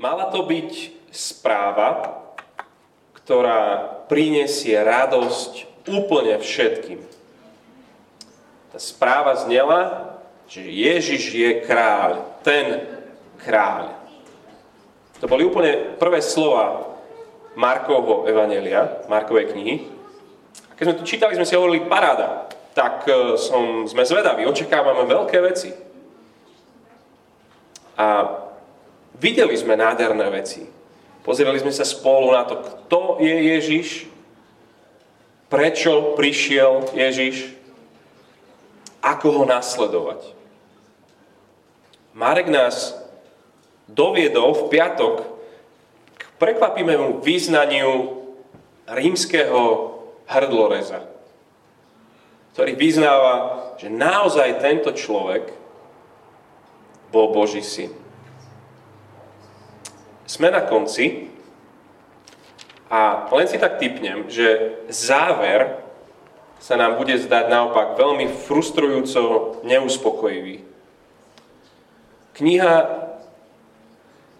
Mala to byť správa, ktorá prinesie radosť úplne všetkým. Tá správa znela, že Ježiš je kráľ, ten kráľ. To boli úplne prvé slova Markovho Evanelia, Markovej knihy. A keď sme to čítali, sme si hovorili paráda, tak e, som, sme zvedaví, očakávame veľké veci. A videli sme nádherné veci. Pozerali sme sa spolu na to, kto je Ježiš, prečo prišiel Ježiš, ako ho nasledovať. Marek nás doviedol v piatok k prekvapivému význaniu rímskeho hrdloreza, ktorý vyznáva, že naozaj tento človek bol Boží syn. Sme na konci a len si tak typnem, že záver sa nám bude zdať naopak veľmi frustrujúco neuspokojivý. Kniha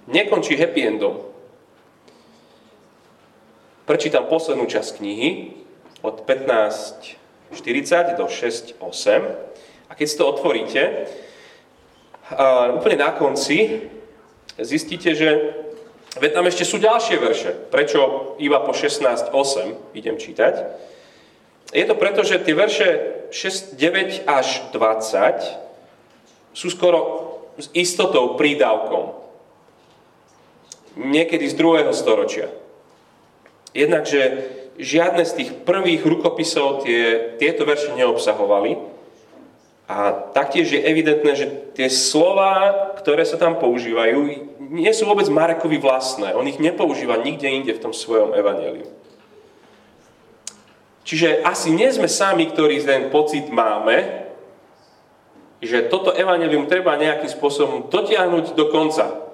nekončí happy endom. Prečítam poslednú časť knihy od 15.40 do 6.8 a keď si to otvoríte, úplne na konci zistíte, že veď tam ešte sú ďalšie verše. Prečo iba po 16.8 idem čítať? Je to preto, že tie verše 6, 9 až 20 sú skoro s istotou prídavkom niekedy z druhého storočia. Jednakže žiadne z tých prvých rukopisov tie, tieto verše neobsahovali a taktiež je evidentné, že tie slova, ktoré sa tam používajú, nie sú vôbec Marekovi vlastné. On ich nepoužíva nikde inde v tom svojom evaneliu. Čiže asi nie sme sami, ktorí ten pocit máme, že toto evanelium treba nejakým spôsobom dotiahnuť do konca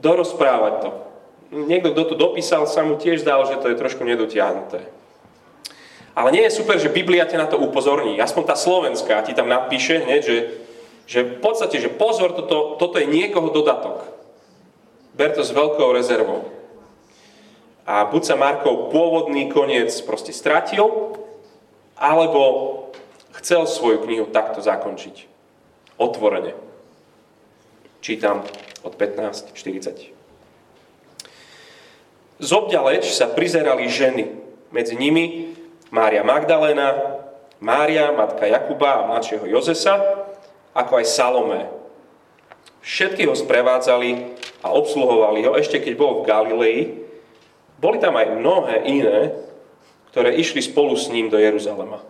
dorozprávať to. Niekto, kto to dopísal, sa mu tiež zdal, že to je trošku nedotiahnuté. Ale nie je super, že Biblia ťa na to upozorní. Aspoň tá slovenská ti tam napíše hneď, že, že v podstate, že pozor, toto, toto je niekoho dodatok. Ber to s veľkou rezervou. A buď sa Markov pôvodný koniec proste stratil, alebo chcel svoju knihu takto zakončiť. Otvorene. Čítam od 15.40. Zobďaleč sa prizerali ženy. Medzi nimi Mária Magdalena, Mária, matka Jakuba a mladšieho Jozesa, ako aj Salomé. Všetky ho sprevádzali a obsluhovali ho, ešte keď bol v Galilei. Boli tam aj mnohé iné, ktoré išli spolu s ním do Jeruzalema.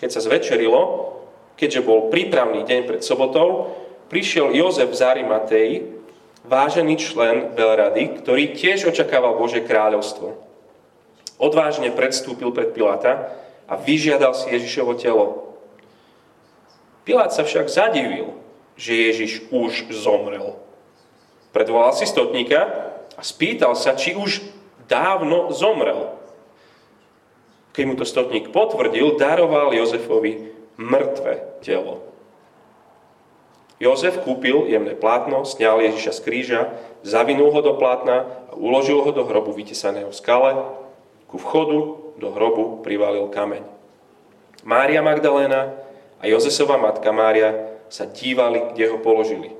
Keď sa zvečerilo, keďže bol prípravný deň pred sobotou, prišiel Jozef z Arimatei, vážený člen Belrady, ktorý tiež očakával Bože kráľovstvo. Odvážne predstúpil pred Piláta a vyžiadal si Ježišovo telo. Pilát sa však zadivil, že Ježiš už zomrel. Predvolal si stotníka a spýtal sa, či už dávno zomrel. Keď mu to stotník potvrdil, daroval Jozefovi mŕtve telo. Jozef kúpil jemné plátno, sňal Ježiša z kríža, zavinul ho do plátna a uložil ho do hrobu vytesaného v skale. Ku vchodu do hrobu privalil kameň. Mária Magdaléna a Jozesova matka Mária sa dívali, kde ho položili.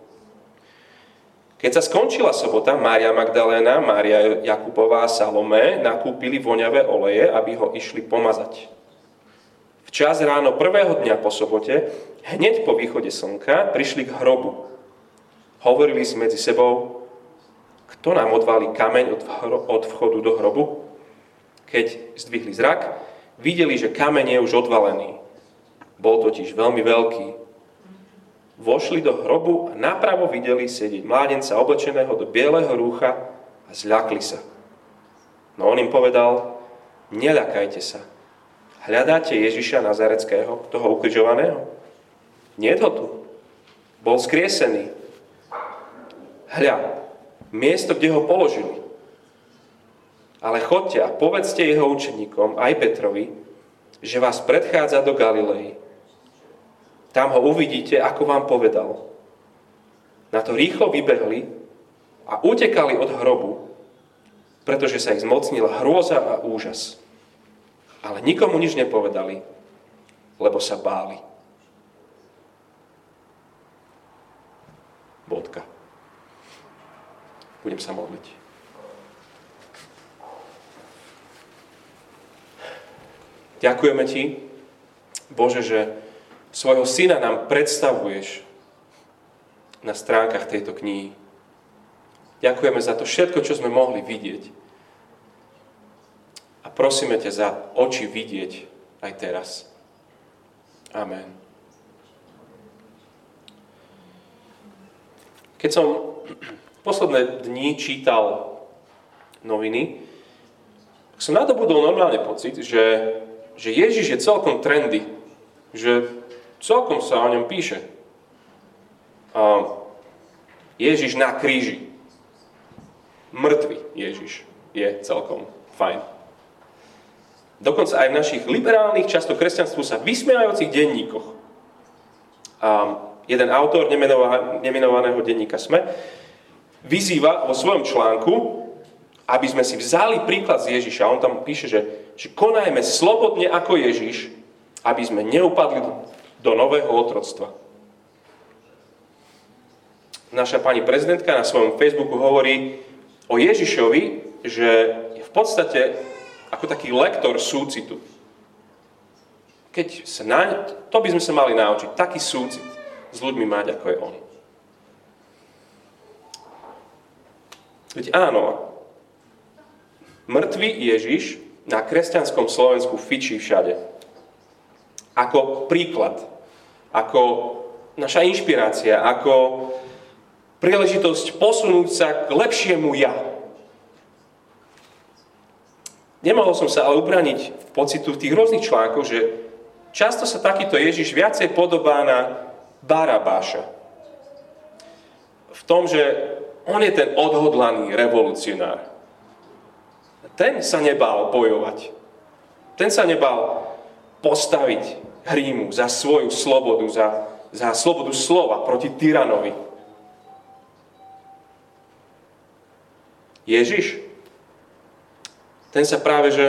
Keď sa skončila sobota, Mária Magdaléna, Mária Jakupová a Salomé nakúpili voňavé oleje, aby ho išli pomazať. Včas ráno prvého dňa po sobote, hneď po východe slnka, prišli k hrobu. Hovorili si medzi sebou, kto nám odvalí kameň od vchodu do hrobu? Keď zdvihli zrak, videli, že kameň je už odvalený. Bol totiž veľmi veľký. Vošli do hrobu a napravo videli sedieť mládenca oblečeného do bieleho rúcha a zľakli sa. No on im povedal, neľakajte sa, Hľadáte Ježiša Nazareckého, toho ukrižovaného? Nie ho tu. Bol skriesený. Hľa, miesto, kde ho položili. Ale chodte a povedzte jeho učeníkom, aj Petrovi, že vás predchádza do Galilei. Tam ho uvidíte, ako vám povedal. na to rýchlo vybehli a utekali od hrobu, pretože sa ich zmocnila hrôza a úžas. Ale nikomu nič nepovedali, lebo sa báli. Bodka. Budem sa modliť. Ďakujeme Ti, Bože, že svojho syna nám predstavuješ na stránkach tejto knihy. Ďakujeme za to všetko, čo sme mohli vidieť. A prosíme ťa za oči vidieť aj teraz. Amen. Keď som posledné dni čítal noviny, som nadobudol normálne pocit, že, že Ježiš je celkom trendy. Že celkom sa o ňom píše. A Ježiš na kríži. Mŕtvy Ježiš je celkom fajn. Dokonca aj v našich liberálnych, často kresťanstvu sa vysmievajúcich denníkoch. A jeden autor nemenovaného denníka SME, vyzýva vo svojom článku, aby sme si vzali príklad z Ježiša. On tam píše, že, že konajme slobodne ako Ježiš, aby sme neupadli do nového otroctva. Naša pani prezidentka na svojom Facebooku hovorí o Ježišovi, že je v podstate ako taký lektor súcitu. Keď sa na, to by sme sa mali naučiť, taký súcit s ľuďmi mať, ako je on. Veď áno, mŕtvý Ježiš na kresťanskom Slovensku fičí všade. Ako príklad, ako naša inšpirácia, ako príležitosť posunúť sa k lepšiemu ja. Nemohol som sa ale ubraniť pocitu v tých rôznych článkoch, že často sa takýto Ježiš viacej podobá na Barabáša. V tom, že on je ten odhodlaný revolucionár. Ten sa nebal bojovať. Ten sa nebal postaviť hrímu za svoju slobodu, za, za slobodu slova proti tyranovi. Ježiš, ten sa práve že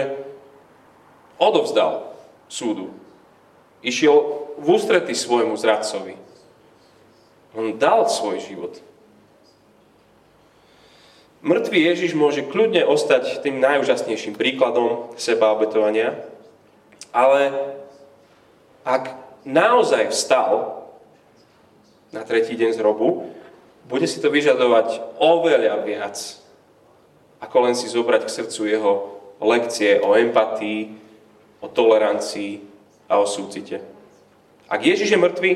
odovzdal súdu. Išiel v ústrety svojmu zradcovi. On dal svoj život. Mŕtvý Ježiš môže kľudne ostať tým najúžasnejším príkladom seba obetovania, ale ak naozaj vstal na tretí deň z robu, bude si to vyžadovať oveľa viac, ako len si zobrať k srdcu jeho lekcie o empatii, o tolerancii a o súcite. Ak Ježiš je mŕtvy,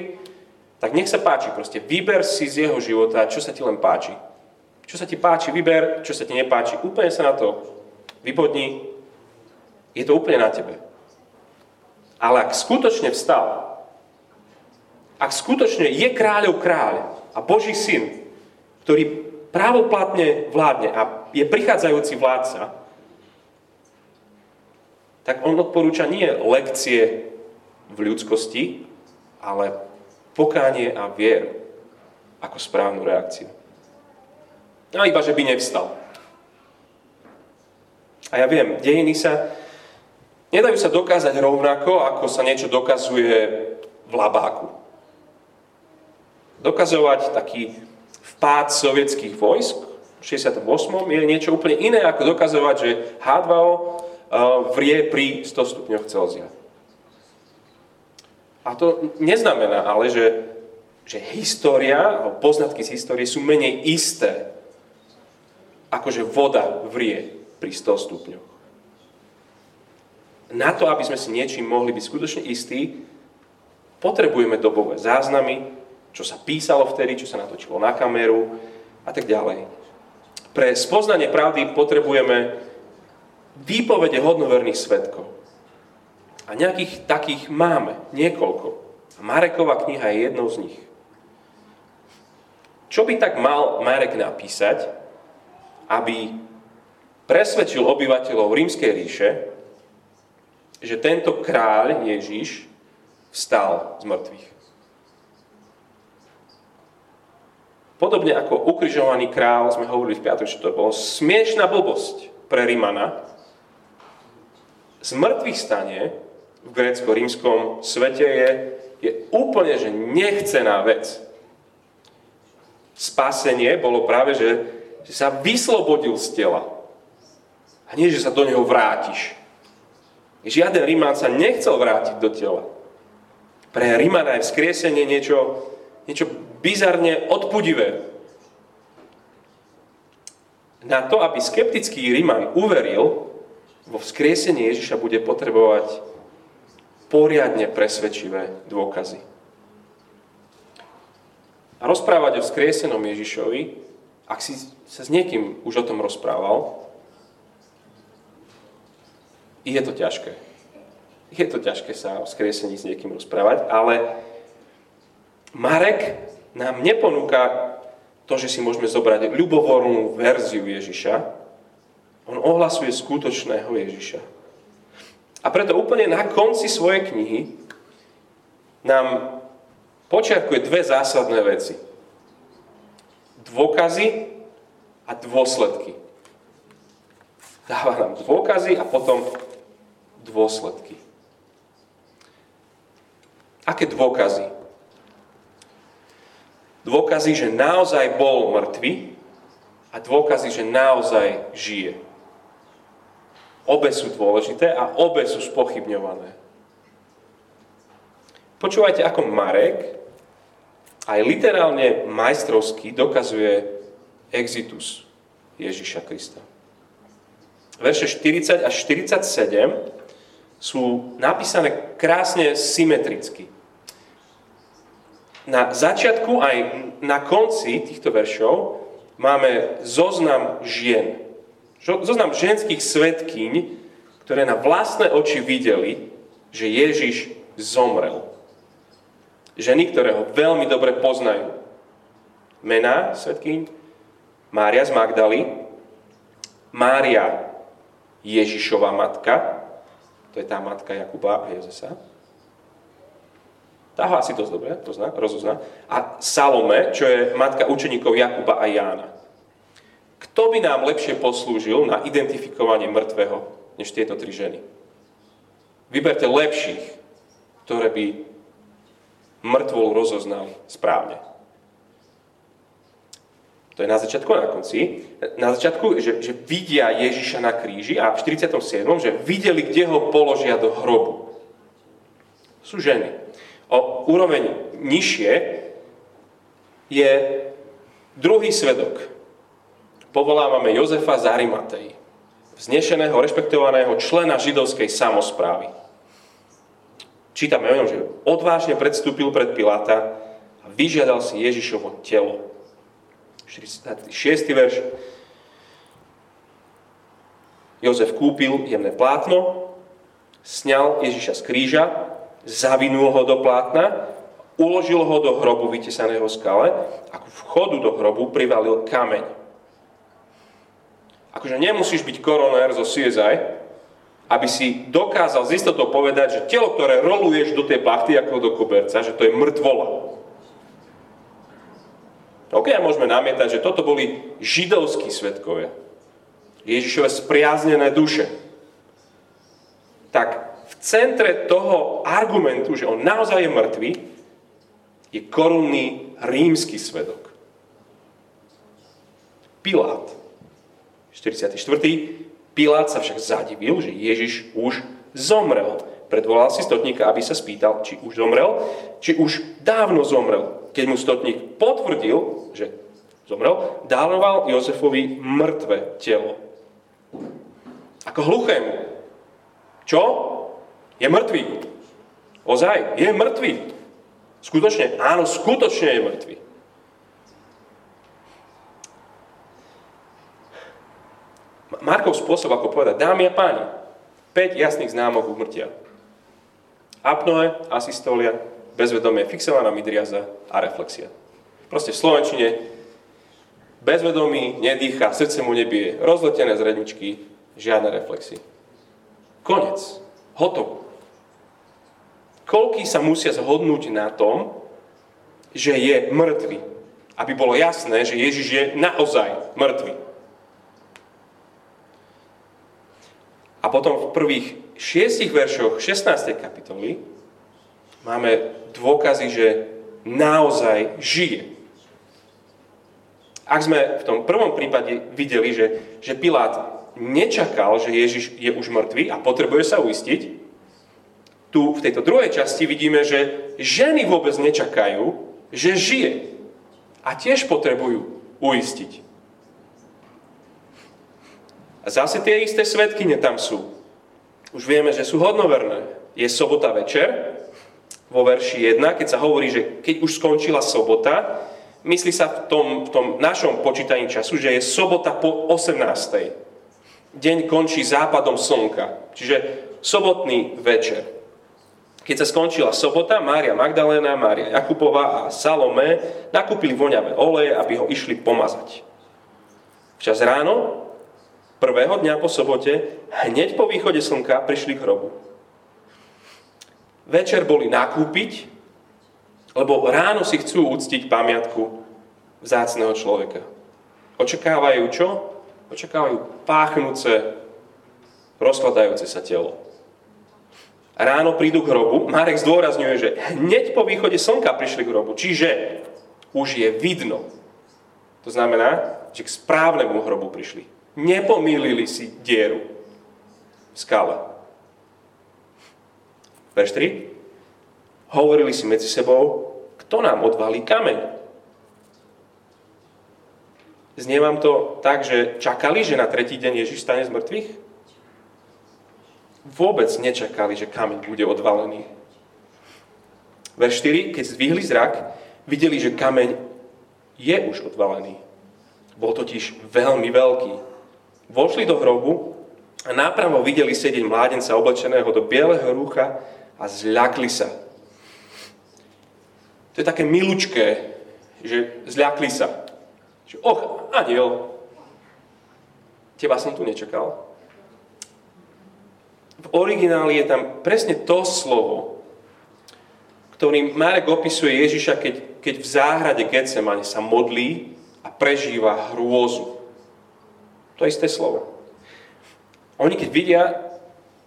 tak nech sa páči proste. Vyber si z jeho života, čo sa ti len páči. Čo sa ti páči, vyber, čo sa ti nepáči. Úplne sa na to vypodni. Je to úplne na tebe. Ale ak skutočne vstal, ak skutočne je kráľov kráľ a Boží syn, ktorý právoplatne vládne a je prichádzajúci vládca, tak on odporúča nie lekcie v ľudskosti, ale pokánie a vieru ako správnu reakciu. A iba, že by nevstal. A ja viem, dejiny sa nedajú sa dokázať rovnako, ako sa niečo dokazuje v labáku. Dokazovať taký vpád sovietských vojsk v 68. je niečo úplne iné, ako dokazovať, že H2O eh, vrie pri 100 stupňoch Celzia. A to neznamená ale, že, že história, alebo poznatky z histórie sú menej isté, ako že voda vrie pri 100 stupňoch. Na to, aby sme si niečím mohli byť skutočne istí, potrebujeme dobové záznamy, čo sa písalo vtedy, čo sa natočilo na kameru a tak ďalej. Pre spoznanie pravdy potrebujeme výpovede hodnoverných svetkov. A nejakých takých máme, niekoľko. Marekova kniha je jednou z nich. Čo by tak mal Marek napísať, aby presvedčil obyvateľov rímskej ríše, že tento kráľ Ježiš vstal z mŕtvych. Podobne ako ukrižovaný král, sme hovorili v piatok, že to bolo smiešná blbosť pre Rimana. Z mŕtvych stane v grécko-rímskom svete je, je úplne že nechcená vec. Spasenie bolo práve, že, že sa vyslobodil z tela. A nie, že sa do neho vrátiš. Žiaden Ríman sa nechcel vrátiť do tela. Pre Rímana je vzkriesenie niečo, niečo bizarne odpudivé. Na to, aby skeptický Ríman uveril, vo vzkriesenie Ježiša bude potrebovať poriadne presvedčivé dôkazy. A rozprávať o vzkriesenom Ježišovi, ak si sa s niekým už o tom rozprával, je to ťažké. Je to ťažké sa o vzkriesení s niekým rozprávať, ale Marek nám neponúka to, že si môžeme zobrať ľubovornú verziu Ježiša. On ohlasuje skutočného Ježiša. A preto úplne na konci svojej knihy nám počiarkuje dve zásadné veci. Dôkazy a dôsledky. Dáva nám dôkazy a potom dôsledky. Aké dôkazy? Dôkazy, že naozaj bol mŕtvy a dôkazy, že naozaj žije. Obe sú dôležité a obe sú spochybňované. Počúvajte, ako Marek aj literálne majstrovsky dokazuje exitus Ježiša Krista. Verše 40 až 47 sú napísané krásne symetricky. Na začiatku aj na konci týchto veršov máme zoznam žien. Zoznam ženských svetkyň, ktoré na vlastné oči videli, že Ježiš zomrel. Ženy, ktoré ho veľmi dobre poznajú. Mená svetkyň Mária z Magdaly, Mária Ježišova matka, to je tá matka Jakuba a Jozesa. Tá ho asi dosť dobre pozná, rozozná. A Salome, čo je matka učeníkov Jakuba a Jána. Kto by nám lepšie poslúžil na identifikovanie mŕtvého, než tieto tri ženy? Vyberte lepších, ktoré by mŕtvolu rozoznali správne. To je na začiatku a na konci. Na začiatku, že, že vidia Ježiša na kríži a v 47. že videli, kde ho položia do hrobu. Sú ženy. O úroveň nižšie je druhý svedok. Povolávame Jozefa z Arimatej, vznešeného, rešpektovaného člena židovskej samozprávy. Čítame o ňom, že odvážne predstúpil pred Piláta a vyžiadal si Ježišovo telo. 46. verš. Jozef kúpil jemné plátno, sňal Ježiša z kríža, zavinul ho do plátna, uložil ho do hrobu vytesaného skale a ku vchodu do hrobu privalil kameň. Akože nemusíš byť koronér zo CSI, aby si dokázal z istotou povedať, že telo, ktoré roluješ do tej plachty ako do koberca, že to je mŕtvola. OK, môžeme namietať, že toto boli židovskí svetkovia. Ježišove spriaznené duše. Tak v centre toho argumentu, že on naozaj je mŕtvý, je korunný rímsky svedok. Pilát. 44. Pilát sa však zadivil, že Ježiš už zomrel. Predvolal si stotníka, aby sa spýtal, či už zomrel, či už dávno zomrel. Keď mu stotník potvrdil, že zomrel, dároval Jozefovi mŕtve telo. Ako hluchému. Čo? Je mŕtvý. Ozaj, je mŕtvý. Skutočne, áno, skutočne je mŕtvý. Markov spôsob, ako povedať, dámy a páni, 5 jasných známok umrtia. Apnoe, asystolia, bezvedomie, fixovaná midriaza a reflexia. Proste v Slovenčine bezvedomí, nedýcha, srdce mu nebije, rozletené zredničky, žiadne reflexy. Konec. Hotovo. Koľký sa musia zhodnúť na tom, že je mŕtvy. aby bolo jasné, že Ježiš je naozaj mŕtvy. A potom v prvých šiestich veršoch 16. kapitoly máme dôkazy, že naozaj žije. Ak sme v tom prvom prípade videli, že, že Pilát nečakal, že Ježiš je už mŕtvý a potrebuje sa uistiť, tu v tejto druhej časti vidíme, že ženy vôbec nečakajú, že žije. A tiež potrebujú uistiť. A zase tie isté svetkyne tam sú. Už vieme, že sú hodnoverné. Je sobota večer, vo verši 1, keď sa hovorí, že keď už skončila sobota, myslí sa v tom, v tom našom počítaní času, že je sobota po 18. Deň končí západom slnka, čiže sobotný večer. Keď sa skončila sobota, Mária Magdaléna, Mária Jakupová a Salome nakúpili voňavé oleje, aby ho išli pomazať. Včas ráno prvého dňa po sobote, hneď po východe slnka, prišli k hrobu. Večer boli nakúpiť, lebo ráno si chcú úctiť pamiatku vzácného človeka. Očakávajú čo? Očakávajú páchnúce, rozkladajúce sa telo. Ráno prídu k hrobu. Marek zdôrazňuje, že hneď po východe slnka prišli k hrobu. Čiže už je vidno. To znamená, že k správnemu hrobu prišli. Nepomýlili si dieru v skale. Verš 3. Hovorili si medzi sebou, kto nám odvalí kameň. Znie to tak, že čakali, že na tretí deň Ježiš stane z mŕtvych? Vôbec nečakali, že kameň bude odvalený. Verš 4. Keď zdvihli zrak, videli, že kameň je už odvalený. Bol totiž veľmi veľký. Vošli do hrobu a nápravo videli sedieť mládenca oblečeného do bieleho rúcha a zľakli sa. To je také milučké, že zľakli sa. Že, och, aniel, teba som tu nečakal. V origináli je tam presne to slovo, ktorým Marek opisuje Ježiša, keď, keď v záhrade Getsemane sa modlí a prežíva hrôzu. To isté slovo. Oni keď vidia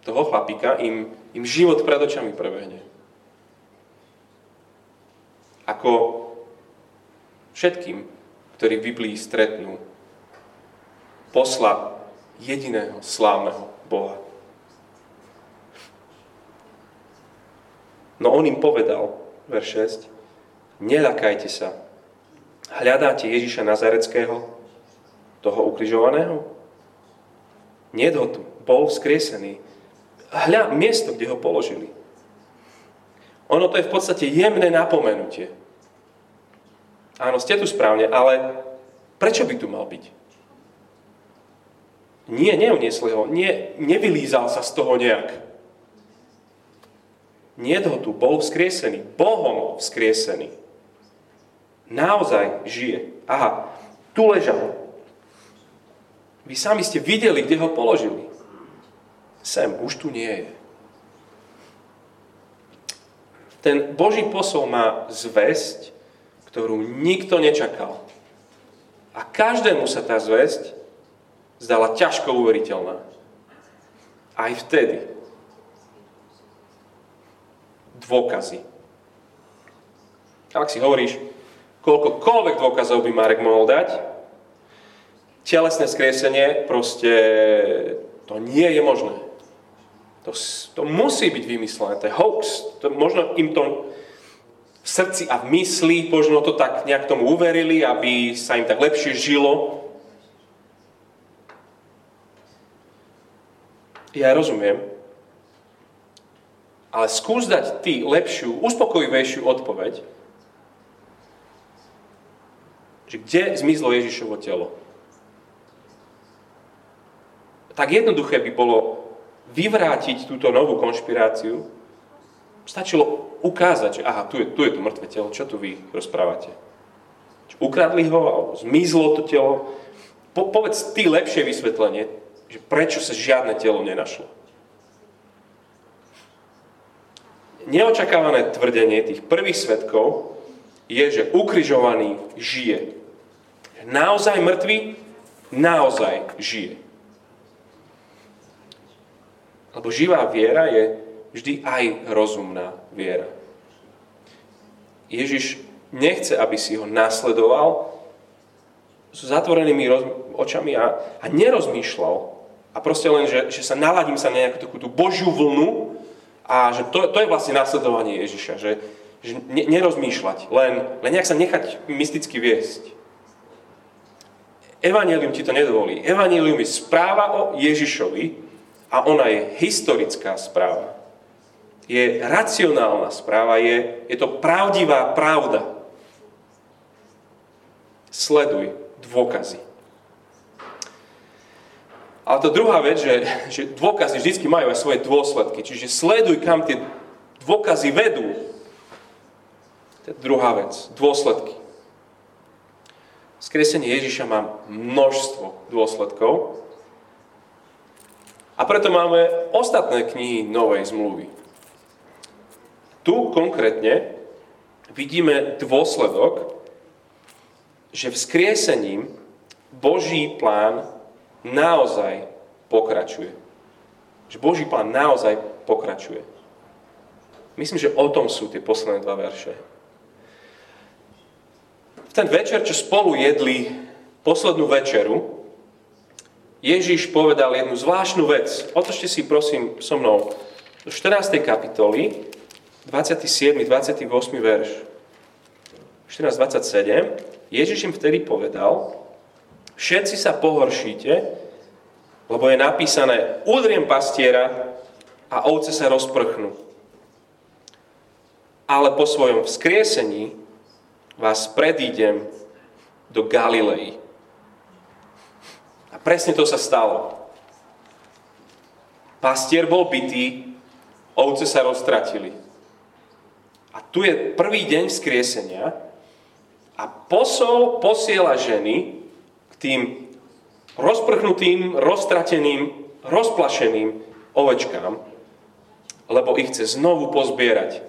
toho chlapíka, im, im život pred očami prebehne. Ako všetkým, ktorí v Biblii stretnú posla jediného slávneho Boha. No on im povedal, verš 6, neľakajte sa, hľadáte Ježiša Nazareckého, toho ukrižovaného? Nie ho tu. Bol vzkriesený. Hľa, miesto, kde ho položili. Ono to je v podstate jemné napomenutie. Áno, ste tu správne, ale prečo by tu mal byť? Nie, neuniesli ho, nie, nevylízal sa z toho nejak. Nie ho tu, bol vzkriesený, Bohom vzkriesený. Naozaj žije. Aha, tu ležal, vy sami ste videli, kde ho položili. Sem, už tu nie je. Ten Boží posol má zväzť, ktorú nikto nečakal. A každému sa tá zväzť zdala ťažko uveriteľná. Aj vtedy. Dôkazy. Ak si hovoríš, koľkokoľvek dôkazov by Marek mohol dať, telesné skriesenie proste to nie je možné. To, to musí byť vymyslené, to je hoax. To, možno im to v srdci a v mysli, možno to tak nejak tomu uverili, aby sa im tak lepšie žilo. Ja rozumiem, ale skús dať ty lepšiu, uspokojivejšiu odpoveď, že kde zmizlo Ježišovo telo tak jednoduché by bolo vyvrátiť túto novú konšpiráciu. Stačilo ukázať, že aha, tu je tu, je tu mŕtve telo, čo tu vy rozprávate? Ukradli ho, alebo zmizlo to telo. Po, povedz ty lepšie vysvetlenie, že prečo sa žiadne telo nenašlo. Neočakávané tvrdenie tých prvých svetkov je, že ukrižovaný žije. Naozaj mŕtvy, naozaj žije. Lebo živá viera je vždy aj rozumná viera. Ježiš nechce, aby si ho nasledoval s zatvorenými očami a, a nerozmýšľal. A proste len, že, že sa naladím sa na nejakú takú tú božiu vlnu a že to, to je vlastne nasledovanie Ježiša. Že, že ne, nerozmýšľať, len, len nejak sa nechať mysticky viesť. Evangelium ti to nedovolí. Evangelium je správa o Ježišovi a ona je historická správa. Je racionálna správa, je, je to pravdivá pravda. Sleduj dôkazy. Ale to druhá vec, že, že dôkazy vždy majú aj svoje dôsledky. Čiže sleduj, kam tie dôkazy vedú. To je druhá vec. Dôsledky. Skresenie Ježiša má množstvo dôsledkov. A preto máme ostatné knihy Novej zmluvy. Tu konkrétne vidíme dôsledok, že vzkriesením Boží plán naozaj pokračuje. Že Boží plán naozaj pokračuje. Myslím, že o tom sú tie posledné dva verše. V ten večer, čo spolu jedli poslednú večeru, Ježiš povedal jednu zvláštnu vec. Otočte si prosím so mnou do 14. kapitoly, 27. 28. verš. 14.27. Ježiš im vtedy povedal, všetci sa pohoršíte, lebo je napísané, udriem pastiera a ovce sa rozprchnú. Ale po svojom vzkriesení vás predídem do Galilei. Presne to sa stalo. Pastier bol bytý, ovce sa roztratili. A tu je prvý deň vzkriesenia a posol posiela ženy k tým rozprchnutým, roztrateným, rozplašeným ovečkám, lebo ich chce znovu pozbierať.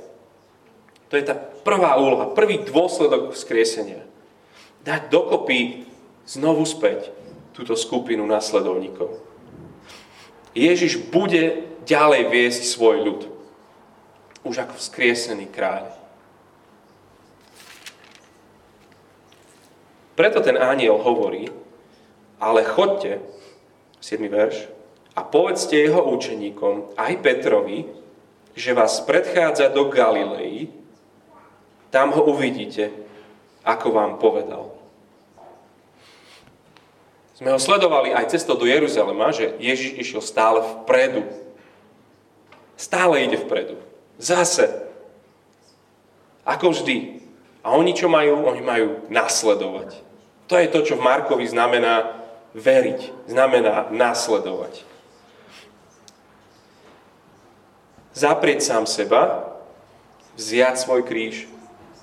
To je tá prvá úloha, prvý dôsledok vzkriesenia. Dať dokopy znovu späť túto skupinu následovníkov. Ježiš bude ďalej viesť svoj ľud už ako vzkriesený kráľ. Preto ten ániel hovorí, ale chodte, 7. verš, a povedzte jeho účeníkom, aj Petrovi, že vás predchádza do Galilei, tam ho uvidíte, ako vám povedal. Sme ho sledovali aj cestou do Jeruzalema, že Ježiš išiel stále vpredu. Stále ide vpredu. Zase. Ako vždy. A oni čo majú? Oni majú nasledovať. To je to, čo v Markovi znamená veriť. Znamená nasledovať. Zaprieť sám seba, vziať svoj kríž,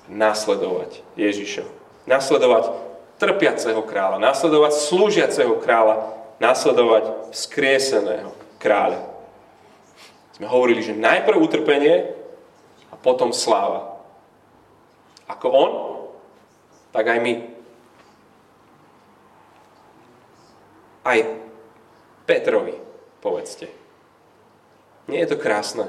nasledovať Ježiša. Nasledovať trpiaceho kráľa, nasledovať slúžiaceho kráľa, nasledovať vzkrieseného kráľa. Sme hovorili, že najprv utrpenie a potom sláva. Ako on, tak aj my. Aj Petrovi, povedzte. Nie je to krásne?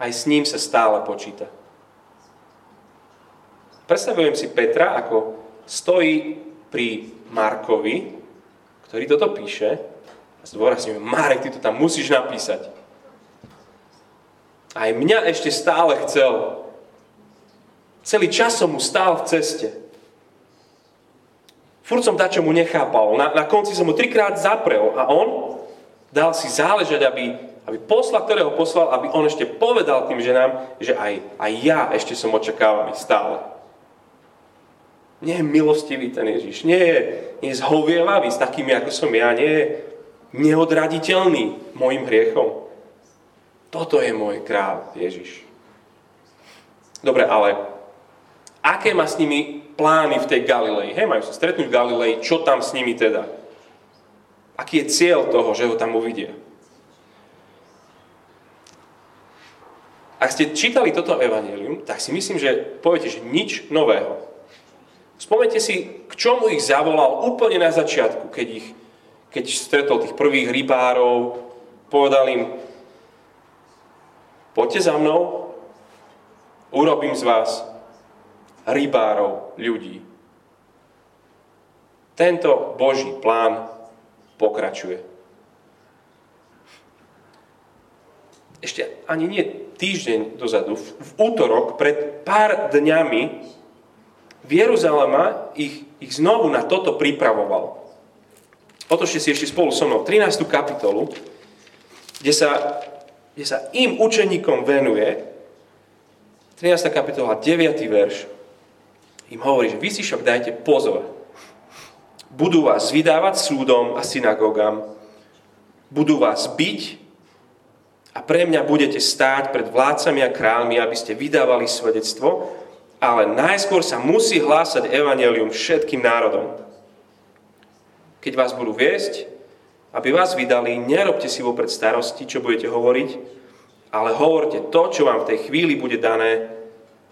Aj s ním sa stále počíta. Predstavujem si Petra, ako stojí pri Markovi, ktorý toto píše a zdôrazňujem, Marek, ty to tam musíš napísať. Aj mňa ešte stále chcel. Celý čas som mu stál v ceste. Furt som dačo mu nechápal. Na, na konci som mu trikrát zaprel a on dal si záležať, aby, aby posla, ktorého poslal, aby on ešte povedal tým ženám, že aj, aj ja ešte som očakávaný stále. Nie je milostivý ten Ježiš, nie je, nie je zhovievavý s takými, ako som ja, nie je neodraditeľný môjim hriechom. Toto je môj kráľ Ježiš. Dobre, ale aké má s nimi plány v tej Galilei? Hej, majú sa stretnúť v Galilei, čo tam s nimi teda? Aký je cieľ toho, že ho tam uvidia? ak ste čítali toto evanelium, tak si myslím, že poviete, že nič nového. Spomente si, k čomu ich zavolal úplne na začiatku, keď, ich, keď stretol tých prvých rybárov, povedal im, poďte za mnou, urobím z vás rybárov ľudí. Tento Boží plán pokračuje. Ešte ani nie týždeň dozadu, v, v útorok, pred pár dňami, Jeruzalema ich, ich znovu na toto pripravoval. Otočte si ešte spolu so mnou 13. kapitolu, kde sa, kde sa im učeníkom venuje, 13. kapitola, 9. verš, im hovorí, že vy si však dajte pozor. Budú vás vydávať súdom a synagógam, budú vás byť a pre mňa budete stáť pred vládcami a kráľmi, aby ste vydávali svedectvo, ale najskôr sa musí hlásať evanelium všetkým národom. Keď vás budú viesť, aby vás vydali, nerobte si vopred starosti, čo budete hovoriť, ale hovorte to, čo vám v tej chvíli bude dané,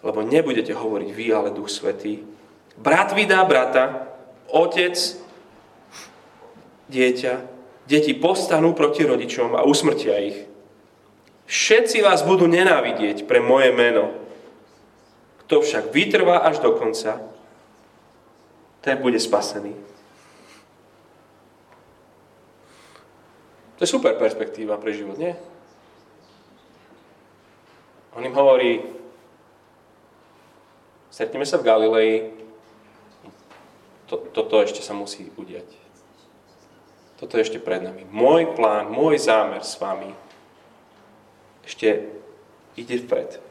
lebo nebudete hovoriť vy, ale Duch Svetý. Brat vydá brata, otec, dieťa, deti postanú proti rodičom a usmrtia ich. Všetci vás budú nenávidieť pre moje meno. Kto však vytrvá až do konca, ten bude spasený. To je super perspektíva pre život, nie? On im hovorí, stretneme sa v Galilei, toto ešte sa musí udiať. Toto je ešte pred nami. Môj plán, môj zámer s vami ešte ide vpred.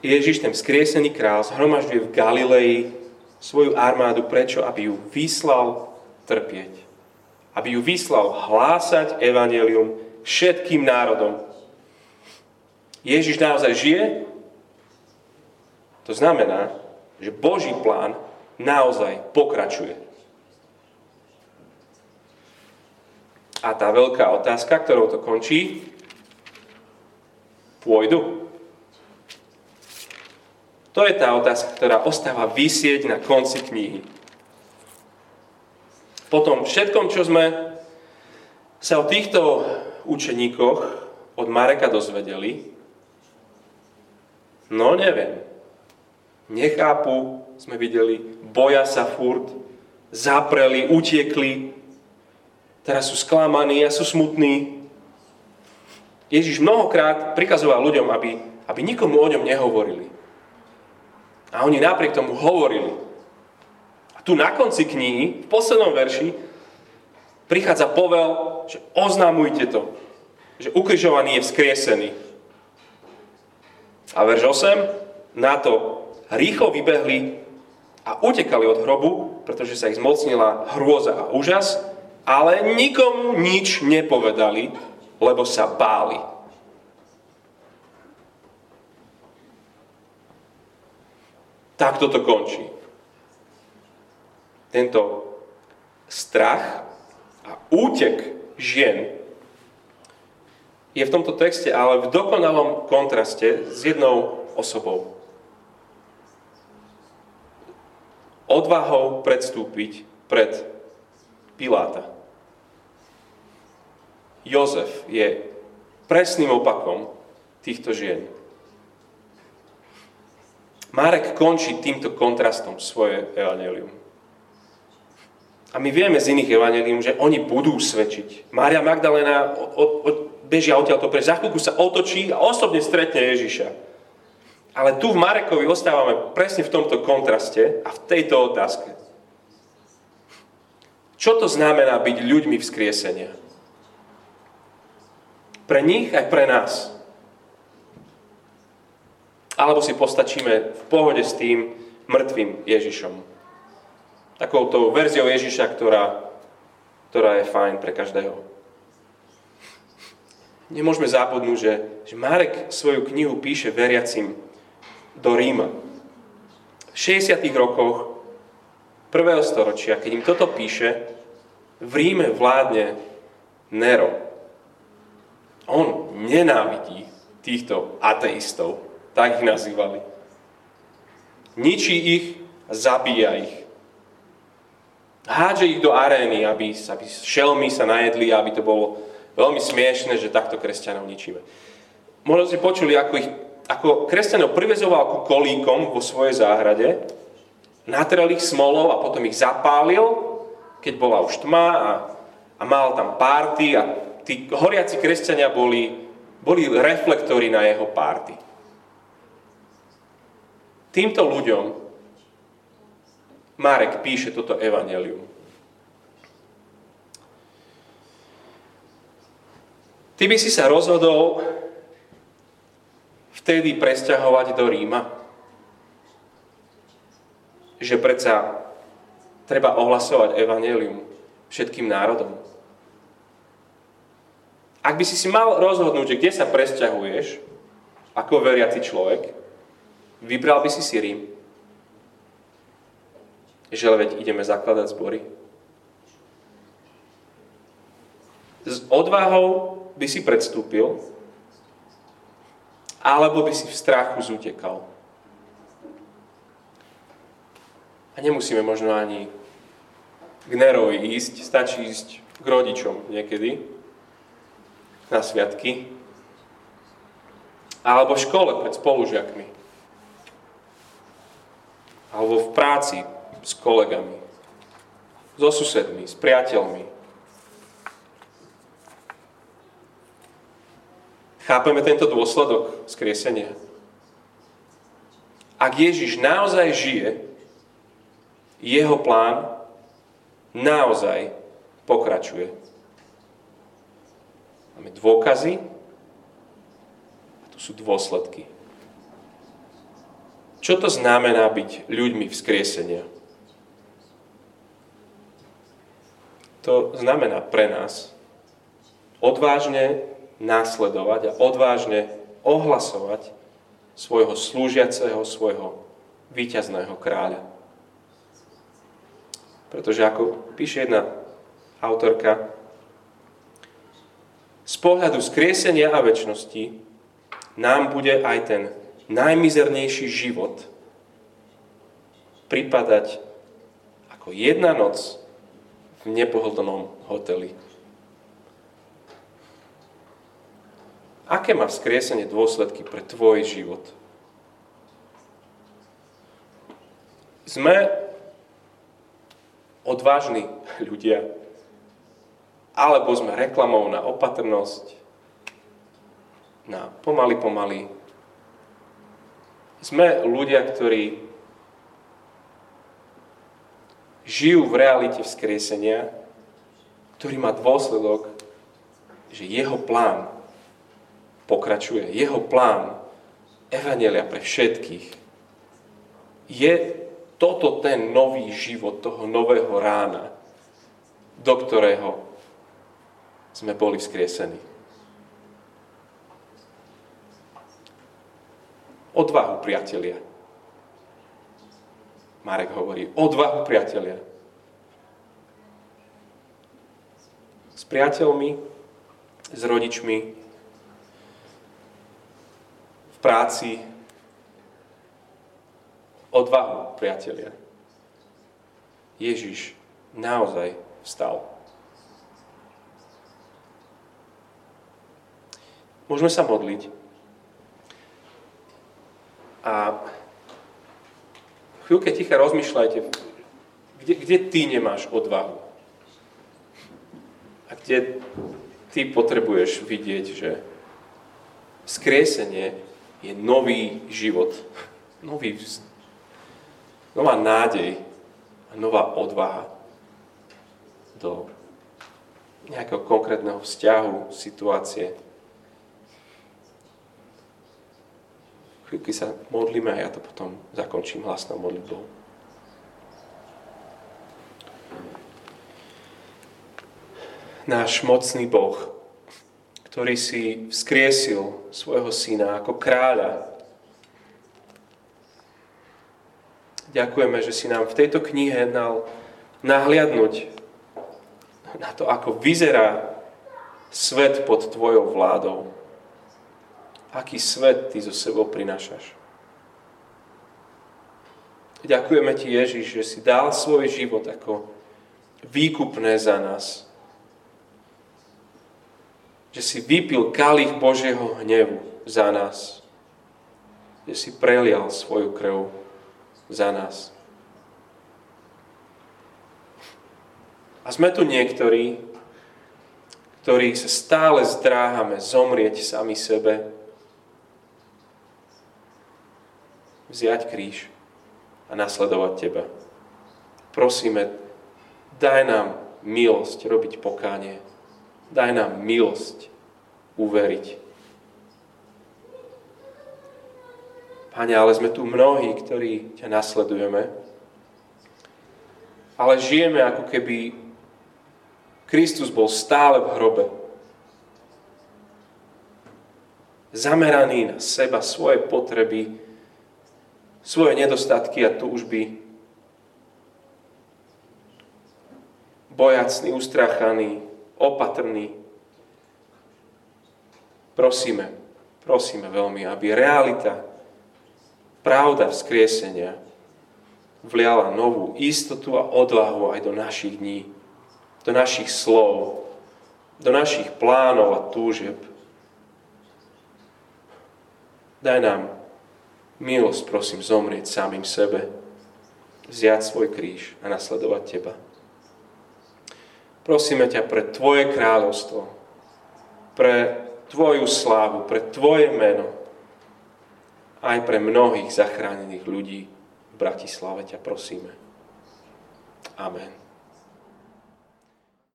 Ježiš, ten skriesený král, zhromažďuje v Galilei svoju armádu. Prečo? Aby ju vyslal trpieť. Aby ju vyslal hlásať evanelium všetkým národom. Ježiš naozaj žije? To znamená, že Boží plán naozaj pokračuje. A tá veľká otázka, ktorou to končí, pôjdu? To je tá otázka, ktorá ostáva vysieť na konci knihy. Po tom všetkom, čo sme sa o týchto učeníkoch od Mareka dozvedeli, no neviem. Nechápu, sme videli, boja sa furt, zapreli, utiekli, teraz sú sklamaní a sú smutní. Ježiš mnohokrát prikazoval ľuďom, aby, aby nikomu o ňom nehovorili. A oni napriek tomu hovorili. A tu na konci knihy, v poslednom verši, prichádza povel, že oznámujte to, že ukrižovaný je vzkriesený. A verš 8, na to rýchlo vybehli a utekali od hrobu, pretože sa ich zmocnila hrôza a úžas ale nikomu nič nepovedali, lebo sa báli. Tak toto končí. Tento strach a útek žien je v tomto texte ale v dokonalom kontraste s jednou osobou. Odvahou predstúpiť pred Piláta. Jozef je presným opakom týchto žien. Marek končí týmto kontrastom svoje evanelium. A my vieme z iných evanelium, že oni budú svedčiť. Mária Magdalena od, od, bežia odtiaľto pre za chvíľku sa otočí a osobne stretne Ježiša. Ale tu v Marekovi ostávame presne v tomto kontraste a v tejto otázke. Čo to znamená byť ľuďmi vzkriesenia? Pre nich aj pre nás. Alebo si postačíme v pohode s tým mŕtvým Ježišom. Takouto verziou Ježiša, ktorá, ktorá je fajn pre každého. Nemôžeme zabudnúť, že, že Marek svoju knihu píše veriacim do Ríma. V 60. rokoch prvého storočia, keď im toto píše, v Ríme vládne Nero. On nenávidí týchto ateistov, tak ich nazývali. Ničí ich a zabíja ich. Hádže ich do arény, aby, aby šelmy sa najedli, aby to bolo veľmi smiešne, že takto kresťanov ničíme. Možno ste počuli, ako, ich, ako kresťanov privezoval ku kolíkom vo svojej záhrade, natrel ich smolou a potom ich zapálil, keď bola už tma a, a mal tam párty a tí horiaci kresťania boli, boli reflektory na jeho párty. Týmto ľuďom Marek píše toto evanelium. Ty by si sa rozhodol vtedy presťahovať do Ríma? Že predsa treba ohlasovať evanelium všetkým národom. Ak by si si mal rozhodnúť, kde sa presťahuješ, ako veriaci človek, vybral by si si Rím že veď ideme zakladať zbory. S odvahou by si predstúpil, alebo by si v strachu zutekal. A nemusíme možno ani k Nerovi ísť, stačí ísť k rodičom niekedy na sviatky, alebo v škole pred spolužiakmi, alebo v práci s kolegami, so susedmi, s priateľmi. Chápeme tento dôsledok skriesenia? Ak Ježiš naozaj žije, jeho plán naozaj pokračuje. Máme dôkazy a tu sú dôsledky. Čo to znamená byť ľuďmi vzkriesenia? to znamená pre nás odvážne následovať a odvážne ohlasovať svojho slúžiaceho, svojho víťazného kráľa. Pretože ako píše jedna autorka, z pohľadu skriesenia a väčšnosti nám bude aj ten najmizernejší život pripadať ako jedna noc v nepohodlnom hoteli. Aké má vzkriesenie dôsledky pre tvoj život? Sme odvážni ľudia, alebo sme reklamou na opatrnosť, na pomaly, pomaly. Sme ľudia, ktorí žijú v realite vzkriesenia, ktorý má dôsledok, že jeho plán pokračuje. Jeho plán Evangelia pre všetkých je toto ten nový život toho nového rána, do ktorého sme boli vzkriesení. Odvahu, priatelia. Marek hovorí, odvahu, priatelia. S priateľmi, s rodičmi, v práci, odvahu, priatelia. Ježiš naozaj vstal. Môžeme sa modliť. A chvíľke ticha rozmýšľajte, kde, kde ty nemáš odvahu. A kde ty potrebuješ vidieť, že skriesenie je nový život, nový, nová nádej a nová odvaha do nejakého konkrétneho vzťahu, situácie, chvíľky sa modlíme a ja to potom zakončím hlasnou modlitbou. Náš mocný Boh, ktorý si vzkriesil svojho syna ako kráľa, ďakujeme, že si nám v tejto knihe dal nahliadnúť na to, ako vyzerá svet pod tvojou vládou. Aký svet ty zo sebou prinášaš. Ďakujeme ti, Ježiš, že si dal svoj život ako výkupné za nás. Že si vypil kalich Božieho hnevu za nás. Že si prelial svoju krv za nás. A sme tu niektorí, ktorí sa stále zdráhame zomrieť sami sebe, vziať kríž a nasledovať Teba. Prosíme, daj nám milosť robiť pokánie. Daj nám milosť uveriť. Pane, ale sme tu mnohí, ktorí ťa nasledujeme, ale žijeme ako keby Kristus bol stále v hrobe. Zameraný na seba, svoje potreby, svoje nedostatky a túžby. Bojacný, ustrachaný, opatrný. Prosíme, prosíme veľmi, aby realita, pravda vzkriesenia vliala novú istotu a odvahu aj do našich dní do našich slov, do našich plánov a túžeb. Daj nám milosť, prosím, zomrieť samým sebe, vziať svoj kríž a nasledovať Teba. Prosíme ťa pre Tvoje kráľovstvo, pre Tvoju slávu, pre Tvoje meno, aj pre mnohých zachránených ľudí v Bratislave ťa prosíme. Amen.